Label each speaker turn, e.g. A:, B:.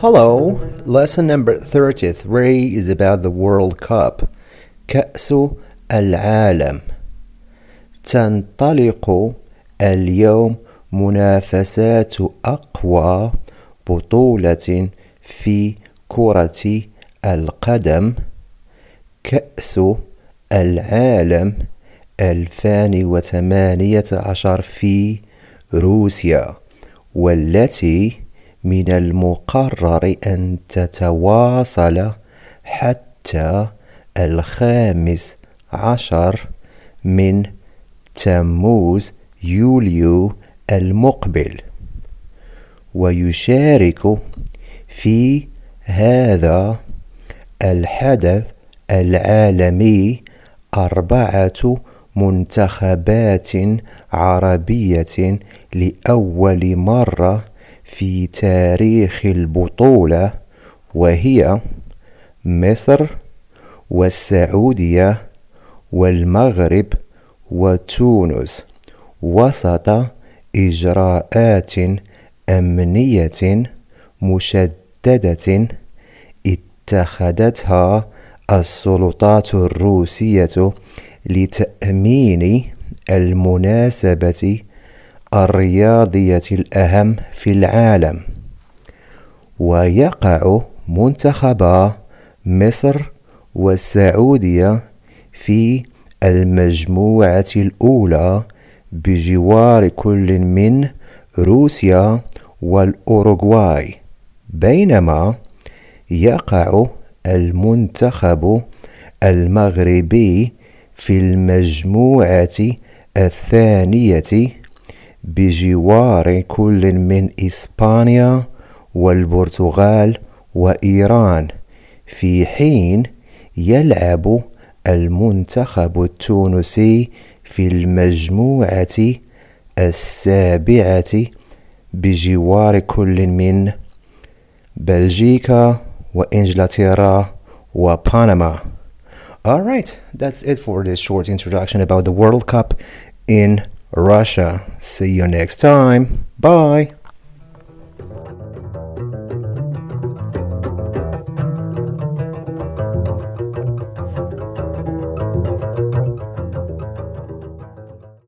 A: Hello, lesson number 33 is about the World Cup. كأس العالم. تنطلق اليوم منافسات أقوى بطولة في كرة القدم كأس العالم 2018 في روسيا والتي من المقرر أن تتواصل حتى الخامس عشر من تموز يوليو المقبل. ويشارك في هذا الحدث العالمي أربعة منتخبات عربية لأول مرة في تاريخ البطولة وهي مصر والسعودية والمغرب وتونس. وسط إجراءات أمنية مشددة اتخذتها السلطات الروسية لتأمين المناسبة الرياضية الأهم في العالم ويقع منتخبا مصر والسعودية في المجموعة الأولى بجوار كل من روسيا والأوروغواي بينما يقع المنتخب المغربي في المجموعة الثانية بجوار كل من إسبانيا والبرتغال وإيران في حين يلعب المنتخب التونسي في المجموعة السابعة بجوار كل من بلجيكا وإنجلترا وبنما. Alright, that's it for this short introduction about the World Cup in Russia. See you next time. Bye.